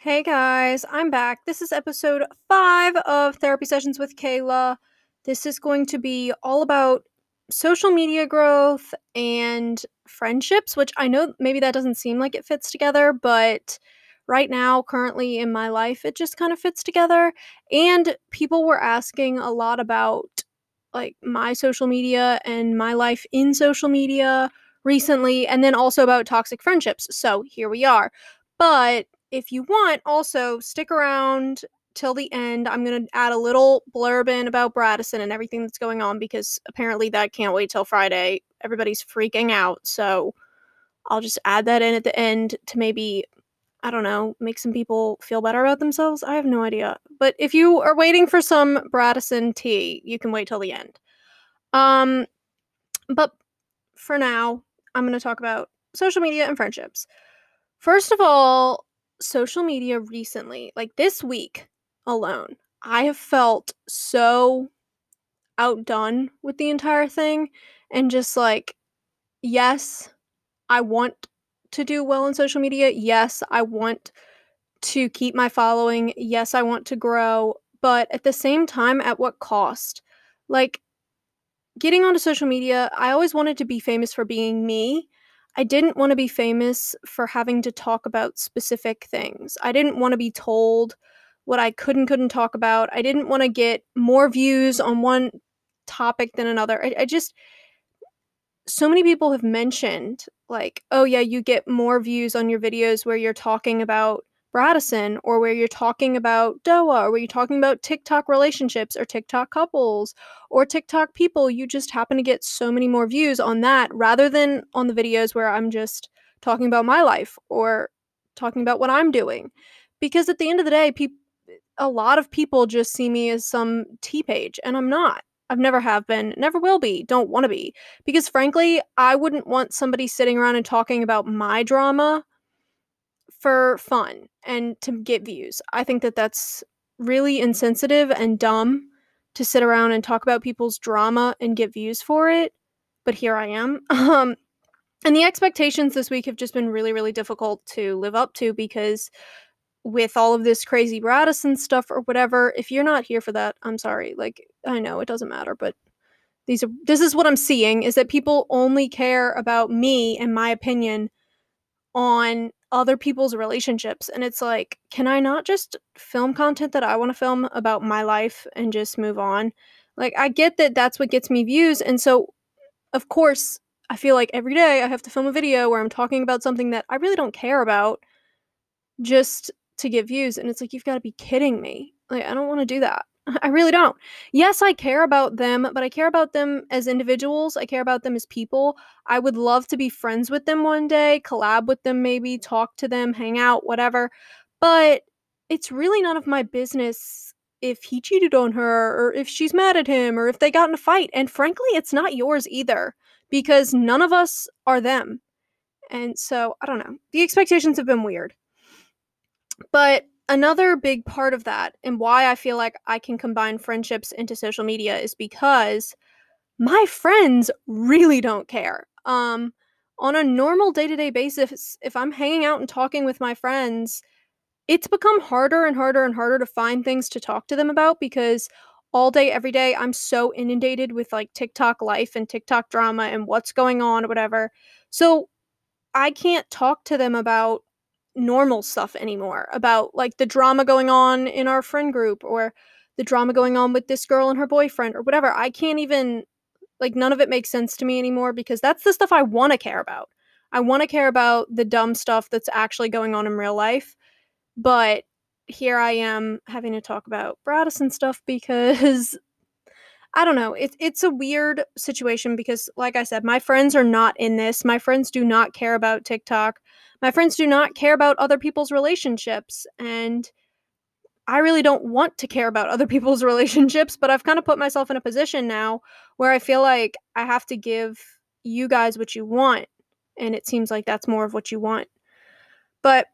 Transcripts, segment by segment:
Hey guys, I'm back. This is episode five of Therapy Sessions with Kayla. This is going to be all about social media growth and friendships, which I know maybe that doesn't seem like it fits together, but right now, currently in my life, it just kind of fits together. And people were asking a lot about like my social media and my life in social media recently, and then also about toxic friendships. So here we are. But if you want, also stick around till the end. I'm going to add a little blurb in about Braddison and everything that's going on because apparently that can't wait till Friday. Everybody's freaking out. So I'll just add that in at the end to maybe, I don't know, make some people feel better about themselves. I have no idea. But if you are waiting for some Braddison tea, you can wait till the end. Um, but for now, I'm going to talk about social media and friendships. First of all, social media recently, like this week alone, I have felt so outdone with the entire thing and just like yes, I want to do well on social media. Yes, I want to keep my following. Yes, I want to grow, but at the same time at what cost? Like getting onto social media, I always wanted to be famous for being me I didn't want to be famous for having to talk about specific things. I didn't want to be told what I could and couldn't talk about. I didn't want to get more views on one topic than another. I, I just, so many people have mentioned, like, oh, yeah, you get more views on your videos where you're talking about Braddison or where you're talking about Noah or where you're talking about TikTok relationships or TikTok couples or TikTok people, you just happen to get so many more views on that rather than on the videos where I'm just talking about my life or talking about what I'm doing. Because at the end of the day, people a lot of people just see me as some T page and I'm not. I've never have been, never will be, don't want to be. Because frankly, I wouldn't want somebody sitting around and talking about my drama for fun and to get views. I think that that's really insensitive and dumb to sit around and talk about people's drama and get views for it. But here I am. Um, and the expectations this week have just been really, really difficult to live up to because with all of this crazy Braddison stuff or whatever, if you're not here for that, I'm sorry. Like, I know it doesn't matter, but these are this is what I'm seeing is that people only care about me and my opinion on other people's relationships and it's like can i not just film content that i want to film about my life and just move on? Like i get that that's what gets me views and so of course i feel like every day i have to film a video where i'm talking about something that i really don't care about just to get views and it's like you've got to be kidding me. Like i don't want to do that I really don't. Yes, I care about them, but I care about them as individuals. I care about them as people. I would love to be friends with them one day, collab with them, maybe talk to them, hang out, whatever. But it's really none of my business if he cheated on her or if she's mad at him or if they got in a fight. And frankly, it's not yours either because none of us are them. And so, I don't know. The expectations have been weird. But another big part of that and why I feel like I can combine friendships into social media is because my friends really don't care. Um, on a normal day to day basis, if I'm hanging out and talking with my friends, it's become harder and harder and harder to find things to talk to them about because all day, every day, I'm so inundated with like TikTok life and TikTok drama and what's going on or whatever. So I can't talk to them about normal stuff anymore about like the drama going on in our friend group or the drama going on with this girl and her boyfriend or whatever. I can't even like none of it makes sense to me anymore because that's the stuff I want to care about. I want to care about the dumb stuff that's actually going on in real life. But here I am having to talk about Braddison stuff because I don't know. It's it's a weird situation because like I said, my friends are not in this. My friends do not care about TikTok my friends do not care about other people's relationships and I really don't want to care about other people's relationships, but I've kind of put myself in a position now where I feel like I have to give you guys what you want. And it seems like that's more of what you want. But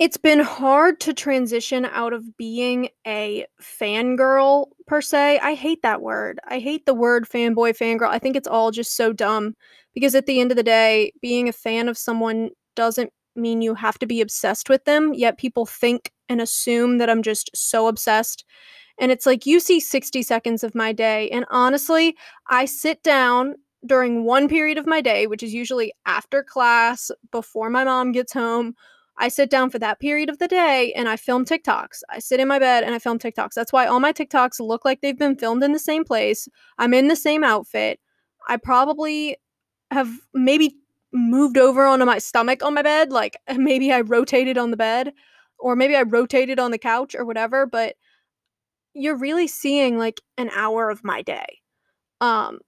it's been hard to transition out of being a fangirl per se. I hate that word. I hate the word fanboy, fangirl. I think it's all just so dumb because at the end of the day, being a fan of someone doesn't mean you have to be obsessed with them, yet people think and assume that I'm just so obsessed. And it's like you see 60 seconds of my day. And honestly, I sit down during one period of my day, which is usually after class, before my mom gets home. I sit down for that period of the day and I film TikToks. I sit in my bed and I film TikToks. That's why all my TikToks look like they've been filmed in the same place. I'm in the same outfit. I probably have maybe moved over onto my stomach on my bed. Like maybe I rotated on the bed or maybe I rotated on the couch or whatever, but you're really seeing like an hour of my day. Um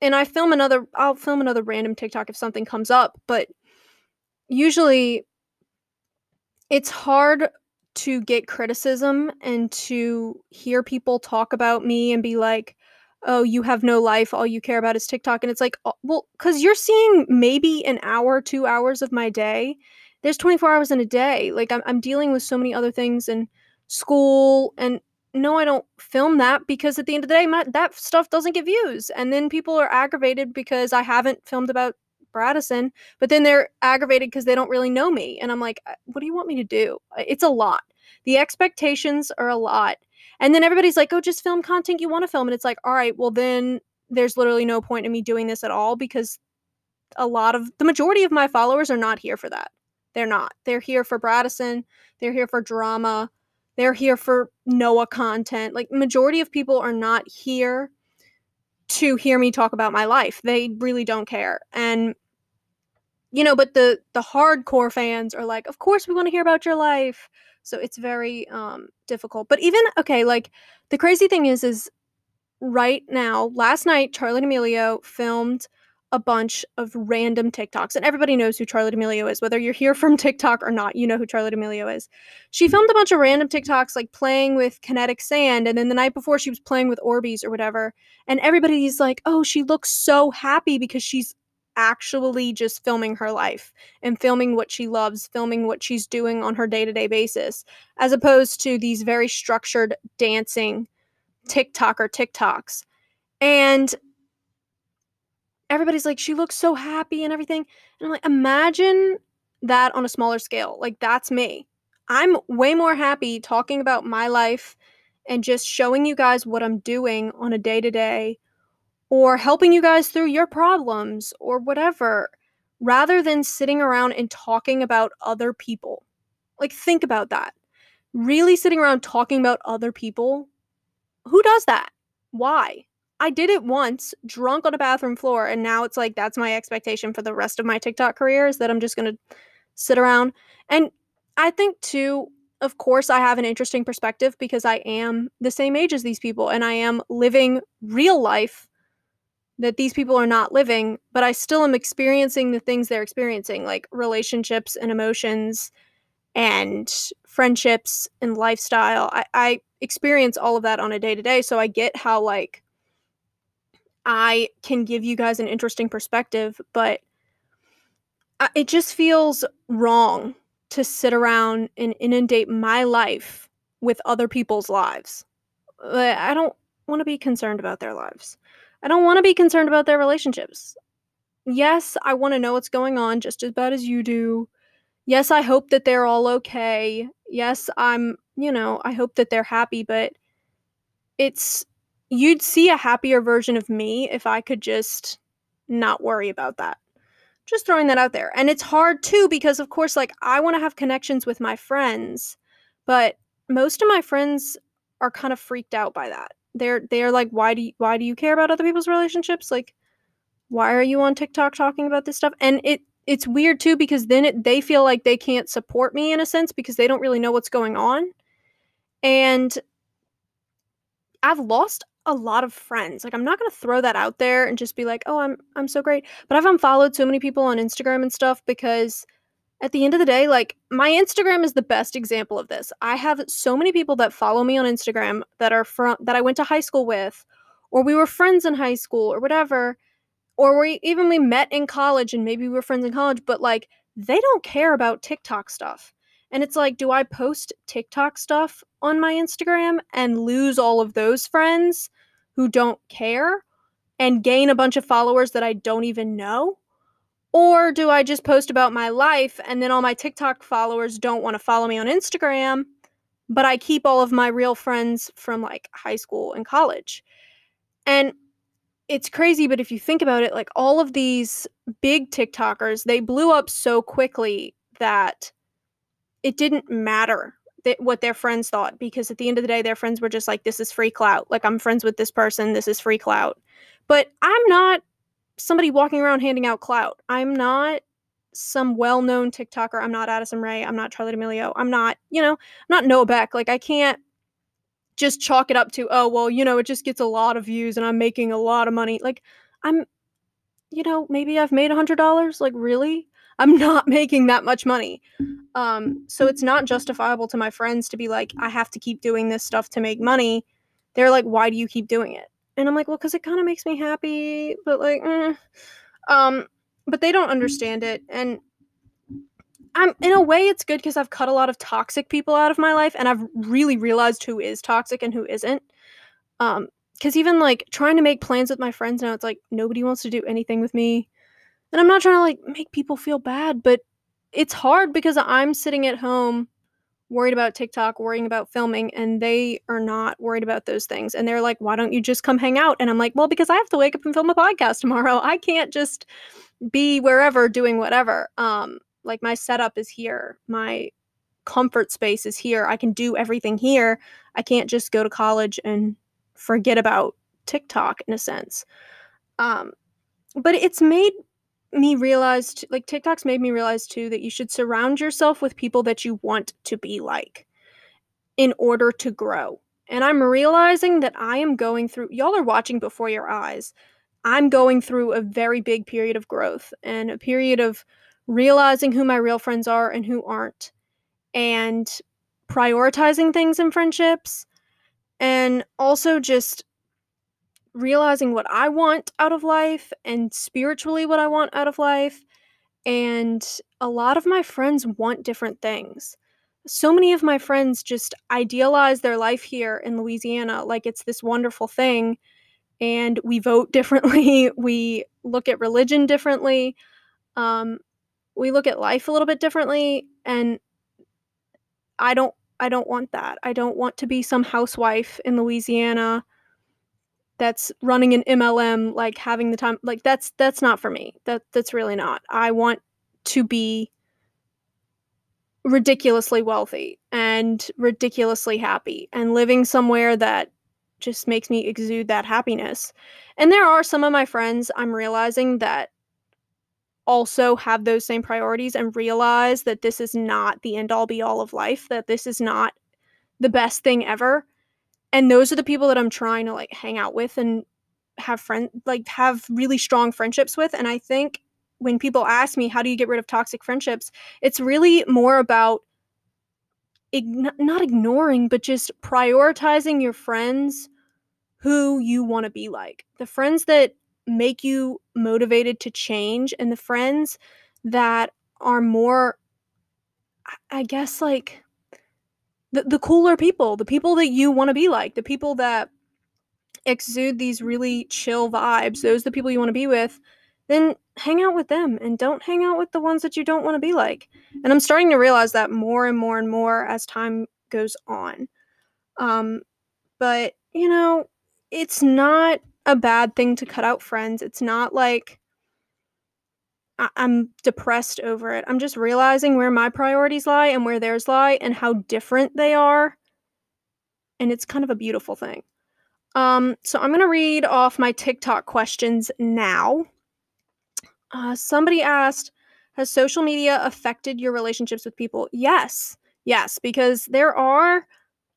and I film another I'll film another random TikTok if something comes up, but usually it's hard to get criticism and to hear people talk about me and be like, "Oh, you have no life. All you care about is TikTok." And it's like, oh, "Well, cuz you're seeing maybe an hour, 2 hours of my day. There's 24 hours in a day. Like I'm I'm dealing with so many other things and school and no, I don't film that because at the end of the day, my, that stuff doesn't get views. And then people are aggravated because I haven't filmed about Braddison, but then they're aggravated because they don't really know me. And I'm like, uh, what do you want me to do? Uh, it's a lot. The expectations are a lot. And then everybody's like, oh, just film content you want to film. And it's like, all right, well, then there's literally no point in me doing this at all because a lot of the majority of my followers are not here for that. They're not. They're here for Braddison, they're here for drama they're here for Noah content. Like majority of people are not here to hear me talk about my life. They really don't care. And you know, but the the hardcore fans are like, "Of course we want to hear about your life." So it's very um difficult. But even okay, like the crazy thing is is right now, last night Charli D'Amelio filmed a bunch of random TikToks, and everybody knows who Charli D'Amelio is. Whether you're here from TikTok or not, you know who Charli D'Amelio is. She filmed a bunch of random TikToks, like playing with kinetic sand, and then the night before she was playing with Orbeez or whatever. And everybody's like, "Oh, she looks so happy because she's actually just filming her life and filming what she loves, filming what she's doing on her day to day basis, as opposed to these very structured dancing TikTok or TikToks." And everybody's like, she looks so happy and everything. And I'm like, imagine that on a smaller scale. Like, that's me. I'm way more happy talking about my life and just showing you guys what I'm doing on a day to day or helping you guys through your problems or whatever rather than sitting around and talking about other people. Like, think about that. Really sitting around talking about other people? Who does that? Why? I did it once, drunk on a bathroom floor, and now it's like that's my expectation for the rest of my TikTok career is that I'm just gonna sit around. And I think too, of course, I have an interesting perspective because I am the same age as these people and I am living real life that these people are not living, but I still am experiencing the things they're experiencing, like relationships and emotions and friendships and lifestyle. I, I experience all of that on a day to day. So I get how like I can give you guys an interesting perspective, but it just feels wrong to sit around and inundate my life with other people's lives. I don't want to be concerned about their lives. I don't want to be concerned about their relationships. Yes, I want to know what's going on just as bad as you do. Yes, I hope that they're all okay. Yes, I'm, you know, I hope that they're happy, but it's you'd see a happier version of me if I could just not worry about that. Just throwing that out there. And it's hard too because of course like I want to have connections with my friends, but most of my friends are kind of freaked out by that. They're they're like why do you, why do you care about other people's relationships? Like why are you on TikTok talking about this stuff? And it it's weird too because then it, they feel like they can't support me in a sense because they don't really know what's going on. And I've lost a lot of friends. Like I'm not going to throw that out there and just be like, "Oh, I'm I'm so great." But I've unfollowed so many people on Instagram and stuff because at the end of the day, like my Instagram is the best example of this. I have so many people that follow me on Instagram that are from that I went to high school with or we were friends in high school or whatever or we even we met in college and maybe we were friends in college, but like they don't care about TikTok stuff. And it's like, do I post TikTok stuff on my Instagram and lose all of those friends who don't care and gain a bunch of followers that I don't even know? Or do I just post about my life and then all my TikTok followers don't want to follow me on Instagram, but I keep all of my real friends from like high school and college? And it's crazy, but if you think about it, like all of these big TikTokers, they blew up so quickly that it didn't matter that what their friends thought because at the end of the day their friends were just like this is free clout. Like i'm friends with this person. This is free clout. But i'm not somebody walking around handing out clout. I'm not some well-known tiktoker. I'm not addison rae. I'm not Charli d'amelio i'm not you know i'm not noah beck. Like i can't just chalk it up to oh well you know it just gets a lot of views and i'm making a lot of money. Like i'm you know maybe i've made a hundred dollars. Like really? I'm not making that much money. Um, so it's not justifiable to my friends to be like, I have to keep doing this stuff to make money. They're like, why do you keep doing it? And I'm like, well, because it kind of makes me happy, but like, eh. um, but they don't understand it. And I'm in a way, it's good because I've cut a lot of toxic people out of my life, and I've really realized who is toxic and who isn't. Um, because even like trying to make plans with my friends now, it's like nobody wants to do anything with me. And I'm not trying to like make people feel bad, but it's hard because I'm sitting at home worried about TikTok, worrying about filming, and they are not worried about those things. And they're like, why don't you just come hang out? And I'm like, well, because I have to wake up and film a podcast tomorrow. I can't just be wherever doing whatever. Um, like my setup is here. My comfort space is here. I can do everything here. I can't just go to college and forget about TikTok in a sense. Um, but it's made me realize like TikTok's made me realize too that you should surround yourself with people that you want to be like in order to grow. And I'm realizing that I am going through y'all are watching before your eyes. I'm going through a very big period of growth and a period of realizing who my real friends are and who aren't and prioritizing things in friendships and also just realizing what I want out of life and spiritually what I want out of life. And a lot of my friends want different things. So many of my friends just idealize their life here in Louisiana like it's this wonderful thing. And we vote differently. we look at religion differently. Um, we look at life a little bit differently. And I don't I don't want that. I don't want to be some housewife in Louisiana that's running an MLM like having the time like that's that's not for me. That that's really not. I want to be ridiculously wealthy and ridiculously happy and living somewhere that just makes me exude that happiness. And there are some of my friends I'm realizing that also have those same priorities and realize that this is not the end all be all of life, that this is not the best thing ever and those are the people that I'm trying to like hang out with and have friend like have really strong friendships with and I think when people ask me how do you get rid of toxic friendships? it's really more about not ignoring but just prioritizing your friends who you want to be like. The friends that make you motivated to change and the friends that are more I guess like the, the cooler people, the people that you want to be like, the people that exude these really chill vibes, those are the people you want to be with, then hang out with them and don't hang out with the ones that you don't want to be like. And I'm starting to realize that more and more and more as time goes on. Um, but, you know, it's not a bad thing to cut out friends. It's not like I- am depressed over it. I'm just realizing where my priorities lie and where theirs lie and how different they are. And it's kind of a beautiful thing. Um, so I'm going to read off my TikTok questions now. Uh, somebody asked, has social media affected your relationships with people? Yes. Yes, because there are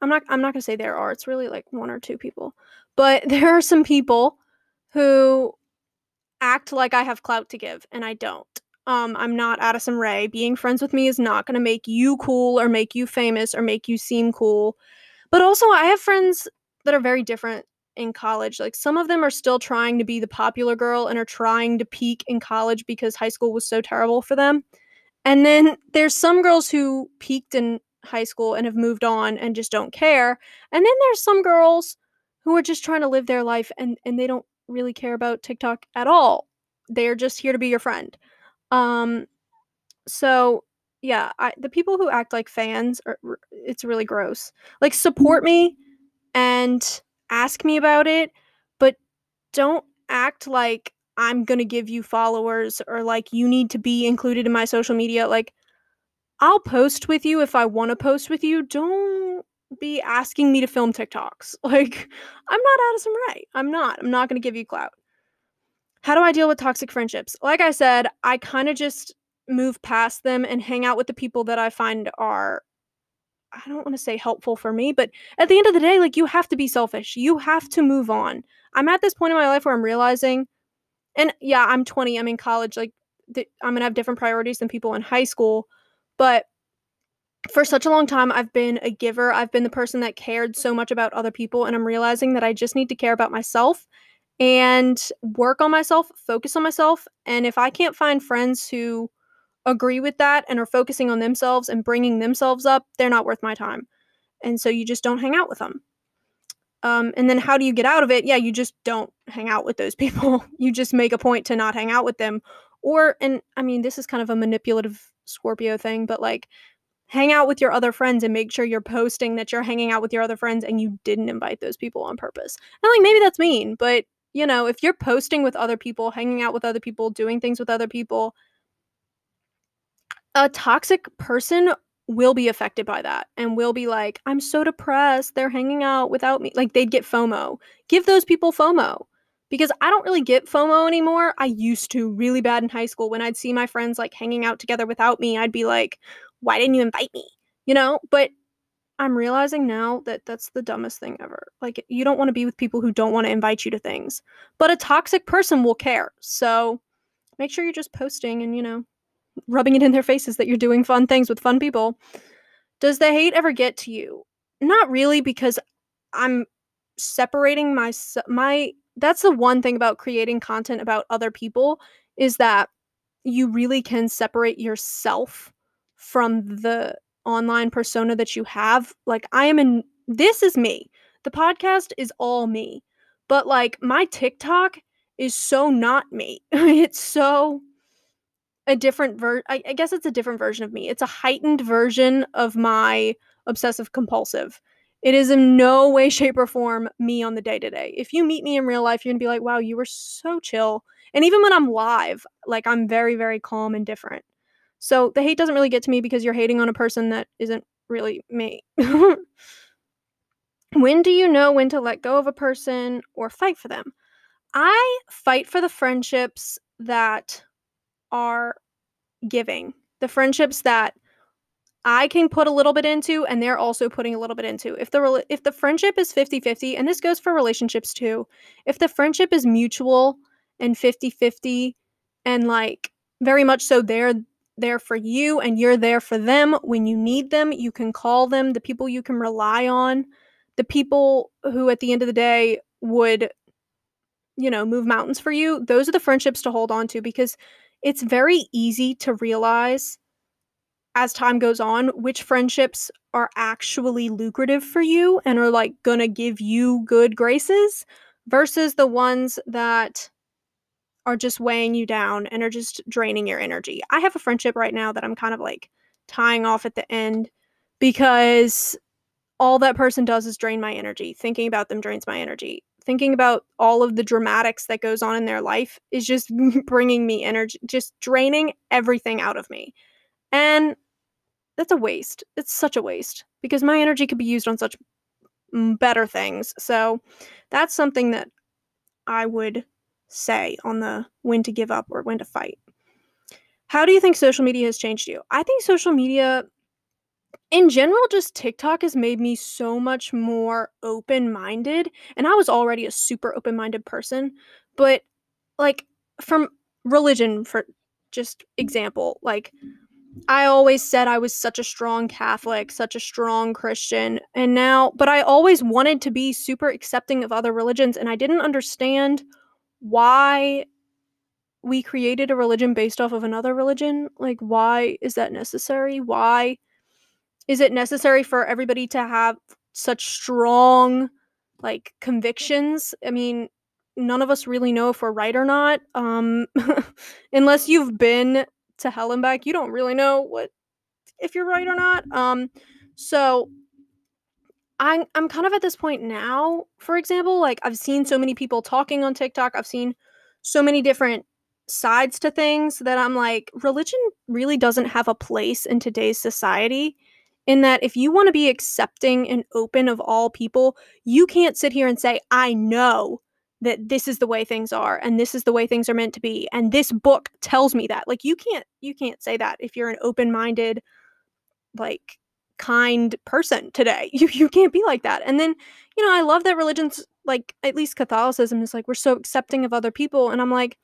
I'm not I'm not going to say there are. It's really like one or two people. But there are some people who act like I have clout to give, and I don't. Um, I'm not Addison Rae. Being friends with me is not going to make you cool or make you famous or make you seem cool. But also, I have friends that are very different in college. Like, some of them are still trying to be the popular girl and are trying to peak in college because high school was so terrible for them. And then there's some girls who peaked in high school and have moved on and just don't care. And then there's some girls who are just trying to live their life and, and they don't really care about TikTok at all. They're just here to be your friend. Um, so yeah, I, the people who act like fans are it's really gross. Like support me and ask me about it, but don't act like I'm going to give you followers or like you need to be included in my social media. Like I'll post with you if I want to post with you. Don't be asking me to film TikToks. Like I'm not Addison Rae. I'm not. I'm not going to give you clout. How do I deal with toxic friendships? Like I said, I kind of just move past them and hang out with the people that I find are I don't want to say helpful for me, but at the end of the day, like you have to be selfish. You have to move on. I'm at this point in my life where I'm realizing, and yeah, I'm 20, I'm in college, like th- I'm gonna have different priorities than people in high school, but for such a long time, I've been a giver. I've been the person that cared so much about other people, and I'm realizing that I just need to care about myself and work on myself, focus on myself. And if I can't find friends who agree with that and are focusing on themselves and bringing themselves up, they're not worth my time. And so you just don't hang out with them. Um, and then how do you get out of it? Yeah, you just don't hang out with those people. you just make a point to not hang out with them. Or, and I mean, this is kind of a manipulative Scorpio thing, but like hang out with your other friends and make sure you're posting that you're hanging out with your other friends and you didn't invite those people on purpose. And like maybe that's mean, but you know, if you're posting with other people, hanging out with other people, doing things with other people, a toxic person will be affected by that and will be like, I'm so depressed. They're hanging out without me. Like they'd get FOMO. Give those people FOMO because I don't really get FOMO anymore. I used to really bad in high school when I'd see my friends like hanging out together without me. I'd be like, why didn't you invite me? You know, but I'm realizing now that that's the dumbest thing ever. Like, you don't want to be with people who don't want to invite you to things, but a toxic person will care. So make sure you're just posting and, you know, rubbing it in their faces that you're doing fun things with fun people. Does the hate ever get to you? Not really because I'm separating my my that's the one thing about creating content about other people is that you really can separate yourself from the online persona that you have. Like I am in this is me. The podcast is all me. But like my TikTok is so not me. it's so a different ver I, I guess it's a different version of me. It's a heightened version of my obsessive compulsive. It is in no way, shape, or form me on the day to day. If you meet me in real life, you're gonna be like, wow, you were so chill. And even when I'm live, like I'm very, very calm and different. So the hate doesn't really get to me because you're hating on a person that isn't really me. when do you know when to let go of a person or fight for them? I fight for the friendships that are giving. The friendships that I can put a little bit into and they're also putting a little bit into. If the if the friendship is 50-50 and this goes for relationships too. If the friendship is mutual and 50-50 and like very much so they're there for you and you're there for them when you need them, you can call them the people you can rely on, the people who at the end of the day would you know, move mountains for you. Those are the friendships to hold on to because it's very easy to realize as time goes on which friendships are actually lucrative for you and are like gonna give you good graces versus the ones that are just weighing you down and are just draining your energy. I have a friendship right now that I'm kind of like tying off at the end because all that person does is drain my energy. Thinking about them drains my energy thinking about all of the dramatics that goes on in their life is just bringing me energy, just draining everything out of me. And that's a waste. It's such a waste because my energy could be used on such better things. So that's something that I would say on the when to give up or when to fight. How do you think social media has changed you? I think social media in general, just TikTok has made me so much more open minded. And I was already a super open minded person. But, like, from religion, for just example, like, I always said I was such a strong Catholic, such a strong Christian. And now, but I always wanted to be super accepting of other religions. And I didn't understand why we created a religion based off of another religion. Like, why is that necessary? Why? is it necessary for everybody to have such strong like convictions i mean none of us really know if we're right or not um unless you've been to hell and back. You don't really know what if you're right or not. Um, so I'm I'm kind of at this point now, for example, like I've seen so many people talking on TikTok. I've seen so many different sides to things that I'm like, religion really doesn't have a place in today's society. In that, if you want to be accepting and open of all people, you can't sit here and say, I know that this is the way things are and this is the way things are meant to be and this book tells me that like you can't you can't say that if you're an open-minded like kind person today you you can't be like that and then you know i love that religions like at least catholicism is like we're so accepting of other people and i'm like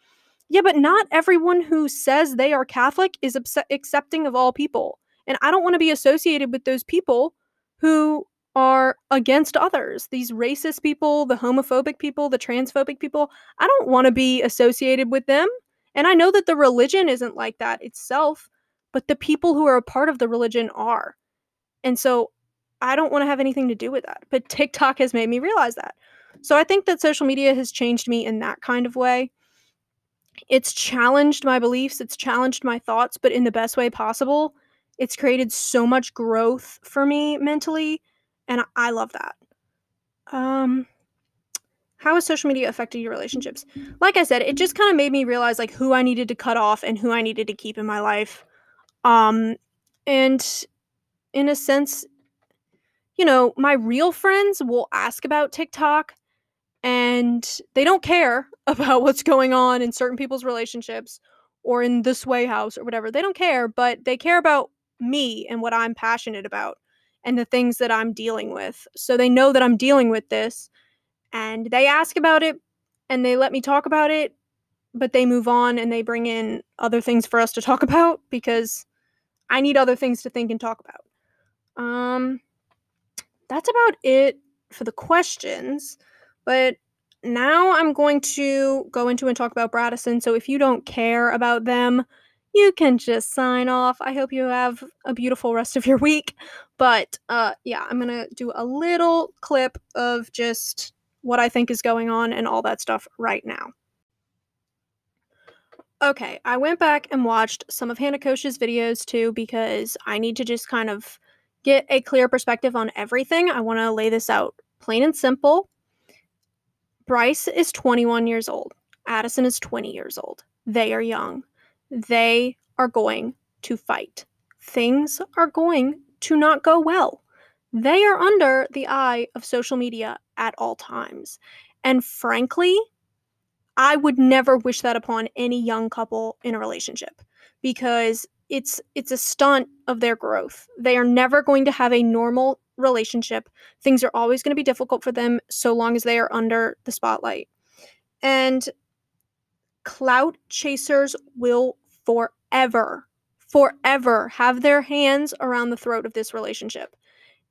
yeah but not everyone who says they are catholic is accepting of all people and i don't want to be associated with those people who are against others. These racist people, the homophobic people, the transphobic people, I don't want to be associated with them. And I know that the religion isn't like that itself, but the people who are a part of the religion are. And so I don't want to have anything to do with that. But TikTok has made me realize that. So I think that social media has changed me in that kind of way. It's challenged my beliefs, it's challenged my thoughts, but in the best way possible. It's created so much growth for me mentally and I love that. Um, how has social media affected your relationships? Like I said, it just kind of made me realize like who I needed to cut off and who I needed to keep in my life. Um, and in a sense, you know, my real friends will ask about TikTok and they don't care about what's going on in certain people's relationships or in the sway house or whatever. They don't care, but they care about me and what I'm passionate about and the things that I'm dealing with. So they know that I'm dealing with this and they ask about it and they let me talk about it, but they move on and they bring in other things for us to talk about because I need other things to think and talk about. Um that's about it for the questions, but now I'm going to go into and talk about Braddison. So if you don't care about them, you can just sign off. I hope you have a beautiful rest of your week. But uh, yeah, I'm gonna do a little clip of just what I think is going on and all that stuff right now. Okay, I went back and watched some of Hannah Kosh's videos too because I need to just kind of get a clear perspective on everything. I want to lay this out plain and simple. Bryce is 21 years old. Addison is 20 years old. They are young they are going to fight. Things are going to not go well. They are under the eye of social media at all times. And frankly, I would never wish that upon any young couple in a relationship because it's it's a stunt of their growth. They are never going to have a normal relationship. Things are always going to be difficult for them so long as they are under the spotlight. And clout chasers will forever, forever have their hands around the throat of this relationship.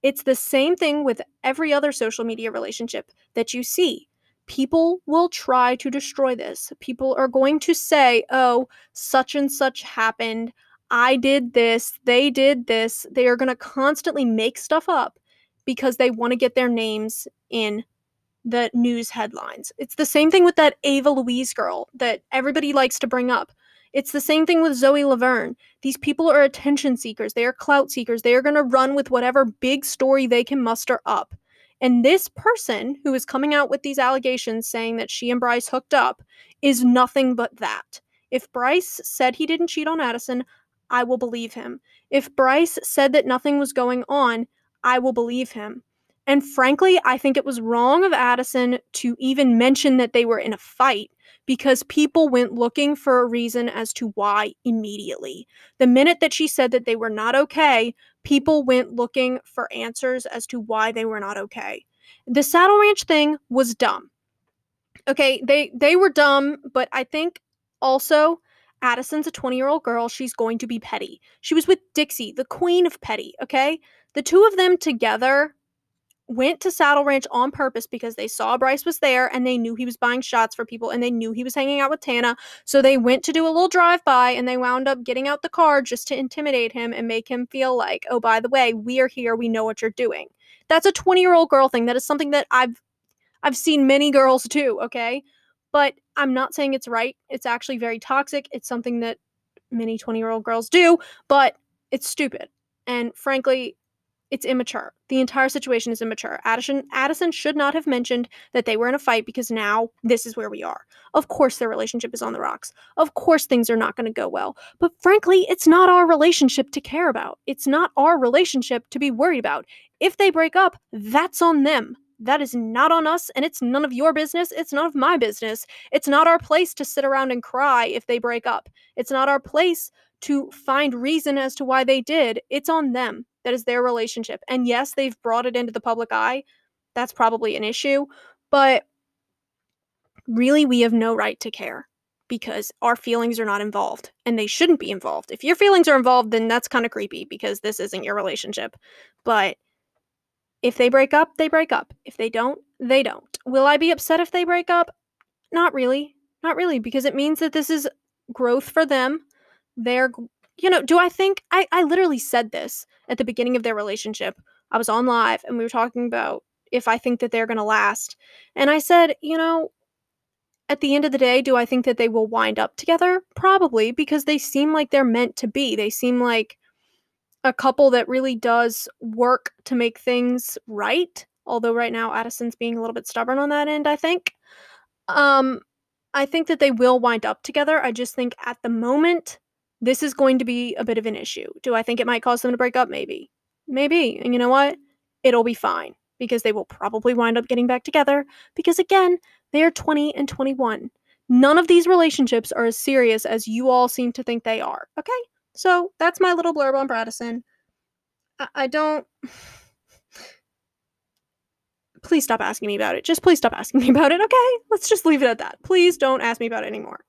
It's the same thing with every other social media relationship that you see. People will try to destroy this. People are going to say, oh, such and such happened. I did this. They did this. They are going to constantly make stuff up because they want to get their names in the news headlines. It's the same thing with that Ava Louise girl that everybody likes to bring up. It's the same thing with Zoe Laverne. These people are attention seekers. They are clout seekers. They are going to run with whatever big story they can muster up. And this person who is coming out with these allegations saying that she and Bryce hooked up is nothing but that. If Bryce said he didn't cheat on Addison, I will believe him. If Bryce said that nothing was going on, I will believe him. And frankly, I think it was wrong of Addison to even mention that they were in a fight because people went looking for a reason as to why immediately. The minute that she said that they were not okay, people went looking for answers as to why they were not okay. The Saddle Ranch thing was dumb. Okay, they they were dumb, but I think also Addison's a 20-year-old girl, she's going to be petty. She was with Dixie, the queen of petty, okay? The two of them together went to Saddle Ranch on purpose because they saw Bryce was there and they knew he was buying shots for people and they knew he was hanging out with Tana. So they went to do a little drive by and they wound up getting out the car just to intimidate him and make him feel like, oh, by the way, we are here. We know what you're doing. That's a 20 year old girl thing. That is something that I've I've seen many girls do, okay? But I'm not saying it's right. It's actually very toxic. It's something that many 20 year old girls do, but it's stupid. And frankly, it's immature. The entire situation is immature. Addison Addison should not have mentioned that they were in a fight because now this is where we are. Of course their relationship is on the rocks. Of course things are not going to go well. But frankly, it's not our relationship to care about. It's not our relationship to be worried about. If they break up, that's on them. That is not on us, and it's none of your business. It's none of my business. It's not our place to sit around and cry if they break up. It's not our place to find reason as to why they did. It's on them. That is their relationship. And yes, they've brought it into the public eye. That's probably an issue. But really, we have no right to care because our feelings are not involved and they shouldn't be involved. If your feelings are involved, then that's kind of creepy because this isn't your relationship. But if they break up, they break up. If they don't, they don't. Will I be upset if they break up? Not really. Not really, because it means that this is growth for them. They're, you know, do I think I, I literally said this at the beginning of their relationship? I was on live and we were talking about if I think that they're going to last. And I said, you know, at the end of the day, do I think that they will wind up together? Probably, because they seem like they're meant to be. They seem like a couple that really does work to make things right. Although right now Addison's being a little bit stubborn on that end, I think. Um I think that they will wind up together. I just think at the moment this is going to be a bit of an issue. Do I think it might cause them to break up? Maybe. Maybe. And you know what? It'll be fine because they will probably wind up getting back together because again, they are 20 and 21. None of these relationships are as serious as you all seem to think they are. Okay? So that's my little blurb on Braddison. I, I don't. Please stop asking me about it. Just please stop asking me about it, okay? Let's just leave it at that. Please don't ask me about it anymore.